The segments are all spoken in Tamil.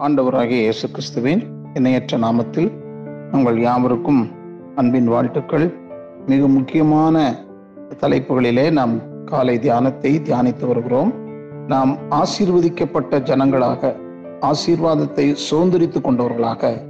ஆண்டவராகிய இயேசு கிறிஸ்துவின் இணையற்ற நாமத்தில் உங்கள் யாவருக்கும் அன்பின் வாழ்த்துக்கள். மிக முக்கியமான தலைப்புகளிலே நாம் காலை தியானத்தை தியானித்து வருகிறோம். நாம் ஆசீர்வதிக்கப்பட்ட ஜனங்களாக ஆசீர்வாதத்தை சுதந்திரித்து கொண்டவர்களாக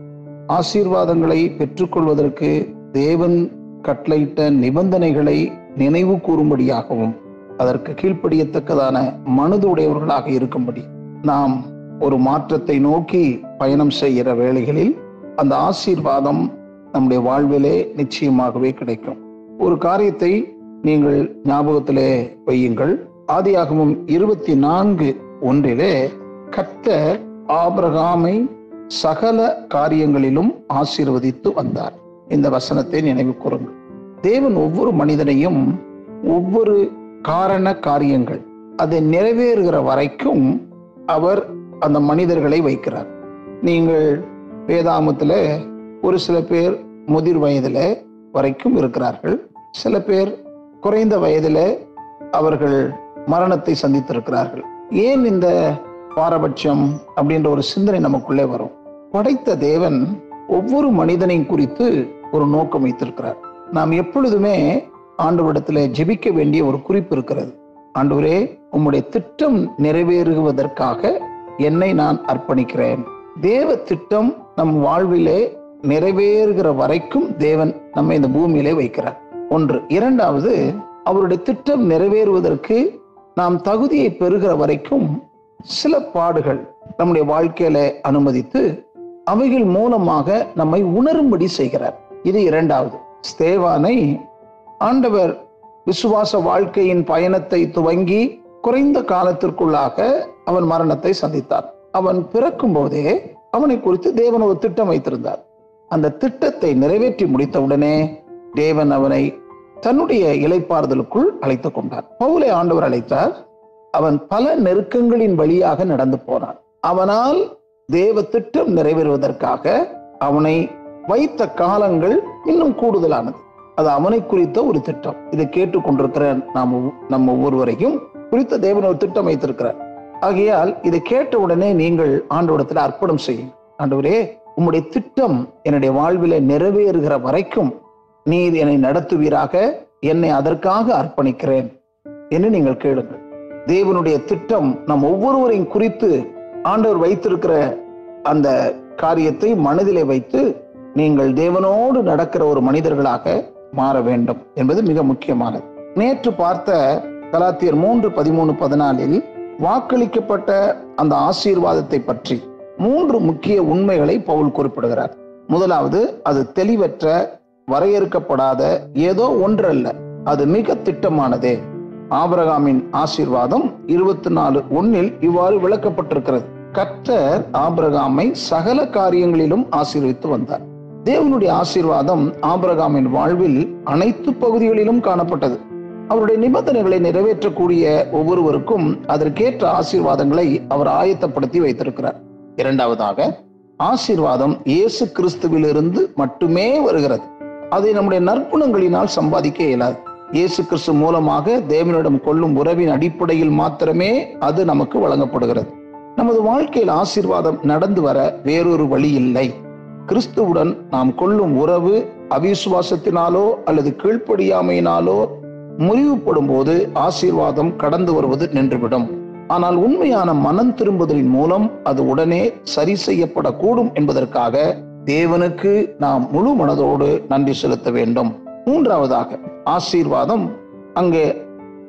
ஆசீர்வாதங்களை பெற்றுக்கொள்வதற்கு தேவன் கட்டளையிட்ட நிபந்தனைகளை நினைவு கூறும்படியாகவும் அதற்கு கீழ்ப்படியத்தக்கதான மனது உடையவர்களாக இருக்கும்படி நாம் ஒரு மாற்றத்தை நோக்கி பயணம் செய்கிற வேளைகளில் அந்த ஆசீர்வாதம் நம்முடைய வாழ்விலே நிச்சயமாகவே கிடைக்கும். ஒரு காரியத்தை நீங்கள் ஞாபகத்திலே வையுங்கள். ஆதியாகமும் இருபத்தி நான்கு ஒன்றிலே கத்த ஆபிரகாமை சகல காரியங்களிலும் ஆசீர்வதித்து வந்தார். இந்த வசனத்தை நினைவு கூறுங்கள். தேவன் ஒவ்வொரு மனிதனையும் ஒவ்வொரு காரண காரியங்கள் அதை நிறைவேறுகிற வரைக்கும் அவர் அந்த மனிதர்களை வைக்கிறார். நீங்கள் வேதாமத்தில் ஒரு சில பேர் முதிர் வயதில் வரைக்கும் இருக்கிறார்கள். சில பேர் குறைந்த வயதில் அவர்கள் மரணத்தை சந்தித்திருக்கிறார்கள். ஏன் இந்த பாரபட்சம் அப்படின்ற ஒரு சிந்தனை நமக்குள்ளே வரும். படைத்த தேவன் ஒவ்வொரு மனிதனையும் குறித்து ஒரு நோக்கம் வைத்திருக்கிறார். நாம் எப்பொழுதுமே ஆண்டவரிடத்தில் ஜெபிக்க வேண்டிய ஒரு குறிப்பு இருக்கிறது. ஆண்டவரே உம்முடைய திட்டம் நிறைவேறுவதற்காக என்னை நான் அர்ப்பணிக்கிறேன். தேவ திட்டம் நம் வாழ்விலே நிறைவேறுகிற வரைக்கும் தேவன் நம்ம இந்த பூமியிலே வைக்கிறார். ஒன்று. இரண்டாவது அவருடைய திட்டம் நிறைவேறுவதற்கு நாம் தகுதியை பெறுகிற வரைக்கும் சில பாடுகள் நம்முடைய வாழ்க்கையில அனுமதித்து அவைகள் மூலமாக நம்மை உணரும்படி செய்கிறார். இது இரண்டாவது. ஸ்தேவானை ஆண்டவர் விசுவாச வாழ்க்கையின் பயணத்தை துவங்கி குறைந்த காலத்திற்குள்ளாக அவன் மரணத்தை சந்தித்தான். அவன் பிறக்கும் போதே அவனை குறித்து தேவன் ஒரு திட்டம் வைத்திருந்தார். அந்த திட்டத்தை நிறைவேற்றி முடித்தவுடனே தேவன் அவனை தன்னுடைய இலைப்பாறுதலுக்குள் அழைத்துக் கொண்டார். பவுலை ஆண்டவர் அழைத்தார். அவன் பல நெருக்கங்களின் வழியாக நடந்து போனான். அவனால் தேவ திட்டம் நிறைவேறுவதற்காக அவனை வைத்த காலங்கள் இன்னும் கூடுதலானது. அது அவனை குறித்த ஒரு திட்டம். இதை கேட்டுக்கொண்டிருக்கிற நாம் நம்ம ஒவ்வொருவரையும் குறித்த தேவன் ஒரு திட்டம் வைத்திருக்கிறார். ஆகையால் இதை கேட்ட உடனே நீங்கள் ஆண்டவரத்தில் அர்ப்பணம் செய்யும் ஆண்டவரே உம்முடைய திட்டம் என்னுடைய வாழ்வில நிறைவேறுகிற வரைக்கும் நீர் என்னை நடத்துவீராக என்னை அதற்காக அர்ப்பணிக்கிறேன் என்று நீங்கள் கேளுங்கள். தேவனுடைய திட்டம் நம் ஒவ்வொருவரையும் குறித்து ஆண்டவர் வைத்திருக்கிற அந்த காரியத்தை மனதிலே வைத்து நீங்கள் தேவனோடு நடக்கிற ஒரு மனிதர்களாக மாற வேண்டும் என்பது மிக முக்கியமானது. நேற்று பார்த்த கலாத்தியர் மூன்று பதிமூணு பதினாலில் வாக்களிக்கப்பட்ட அந்த ஆசீர்வாதத்தை பற்றி மூன்று முக்கிய உண்மைகளை பவுல் குறிப்பிடுகிறார். முதலாவது அது தெளிவற்ற வரையறுக்கப்படாத ஏதோ ஒன்றல்ல அது மிக திட்டமானதே. ஆபரகாமின் ஆசீர்வாதம் இருபத்தி நாலு ஒன்னில் இவ்வாறு விளக்கப்பட்டிருக்கிறது. கர்த்தர் ஆபிரகாமை சகல காரியங்களிலும் ஆசீர்வித்து வந்தார். தேவனுடைய ஆசீர்வாதம் ஆபிரகாமின் வாழ்வில் அனைத்து பகுதிகளிலும் காணப்பட்டது. அவருடைய நிபந்தனைகளை நிறைவேற்றக்கூடிய ஒவ்வொருவருக்கும் அதற்கேற்ற ஆசீர்வாதங்களை அவர் ஆயத்தப்படுத்தி வைத்திருக்கிறார். இரண்டாவதாக ஆசீர்வாதம் இயேசு கிறிஸ்துவிலிருந்து மட்டுமே வருகிறது. அதை நம்முடைய நற்குணங்களினால் சம்பாதிக்க இயலாது. இயேசு கிறிஸ்து மூலமாக தேவனிடம் கொள்ளும் உறவின் அடிப்படையில் மாத்திரமே அது நமக்கு வழங்கப்படுகிறது. நமது வாழ்க்கையில் ஆசீர்வாதம் நடந்து வர வேறொரு வழி இல்லை. கிறிஸ்துவுடன் நாம் கொள்ளும் உறவு அவிசுவாசத்தினாலோ அல்லது கீழ்ப்படியாமையினாலோ முறிவுப்படும் போது ஆசீர்வாதம் கடந்து வருவது நின்றுவிடும். ஆனால் உண்மையான மனம் திரும்புதலின் மூலம் அது உடனே சரி செய்யப்படக்கூடும் என்பதற்காக தேவனுக்கு நாம் முழு மனதோடு நன்றி செலுத்த வேண்டும். மூன்றாவதாக ஆசீர்வாதம் அங்கே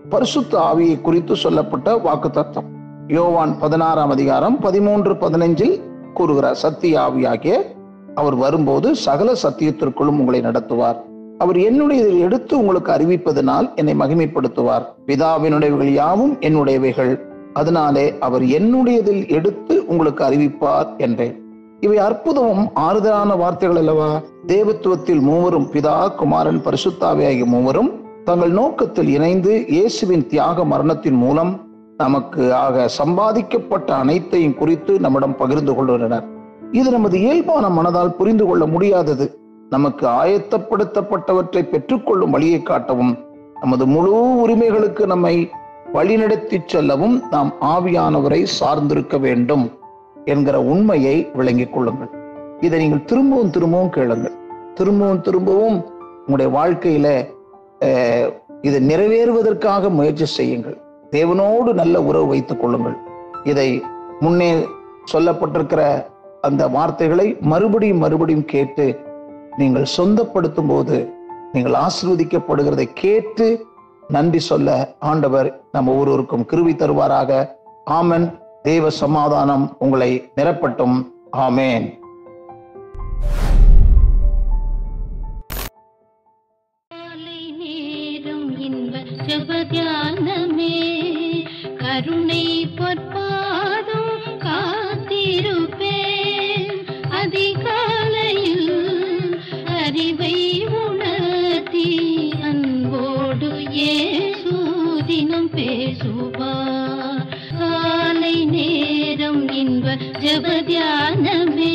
பரிசுத்த ஆவியை குறித்து சொல்லப்பட்ட வாக்கு தத்துவம் யோவான் பதினாறாம் அதிகாரம் பதிமூன்று பதினைஞ்சில் கூறுகிறார் சத்திய ஆவியாகிய அவர் வரும்போது சகல சத்தியத்திற்குள்ளும் உங்களை நடத்துவார். அவர் என்னுடையதில் எடுத்து உங்களுக்கு அறிவிப்பதனால் என்னை மகிமைப்படுத்துவார். பிதாவினுடையவைகள் யாவும் என்னுடையவைகள். அதனாலே அவர் என்னுடையதில் எடுத்து உங்களுக்கு அறிவிப்பார் என்றேன். இவை அற்புதமும் ஆறுதலான வார்த்தைகள் அல்லவா? தேவத்துவத்தில் மூவரும் பிதா குமாரன் பரிசுத்தாவி ஆகிய மூவரும் தங்கள் நோக்கத்தில் இணைந்து இயேசுவின் தியாக மரணத்தின் மூலம் நமக்கு ஆக சம்பாதிக்கப்பட்ட அனைத்தையும் குறித்து நம்மிடம் பகிர்ந்து கொள்கின்றனர் இது நமது இயல்பான மனதால் புரிந்து கொள்ள முடியாதது. நமக்கு ஆயத்தப்படுத்தப்பட்டவற்றை பெற்றுக்கொள்ளும் வழியை காட்டவும் நமது முழு உரிமைகளுக்கு நம்மை வழிநடத்தி செல்லவும் நாம் ஆவியானவரை சார்ந்திருக்க வேண்டும் என்கிற உண்மையை விளங்கிக் கொள்ளுங்கள். இதை நீங்கள் திரும்பவும் திரும்பவும் கேளுங்கள். திரும்பவும் திரும்பவும் உங்களுடைய வாழ்க்கையில இதை இது நிறைவேறுவதற்காக முயற்சி செய்யுங்கள். தேவனோடு நல்ல உறவு வைத்துக் கொள்ளுங்கள். இதை முன்னே சொல்லப்பட்டிருக்கிற அந்த வார்த்தைகளை மறுபடியும் மறுபடியும் கேட்டு நீங்கள் சொந்தப்படுத்தும் போது நீங்கள் ஆசிர்வதிக்கப்படுகிறதை கேட்டு நன்றி சொல்ல ஆண்டவர் நம்ம ஒருவருக்கும் கிருவி தருவாராக. ஆமன். தேவ சமாதானம் உங்களை நிரப்பட்டும். ஆமேன். கருணை சுபா. காலை நேரம் இன்ப ஜபத்தியானமே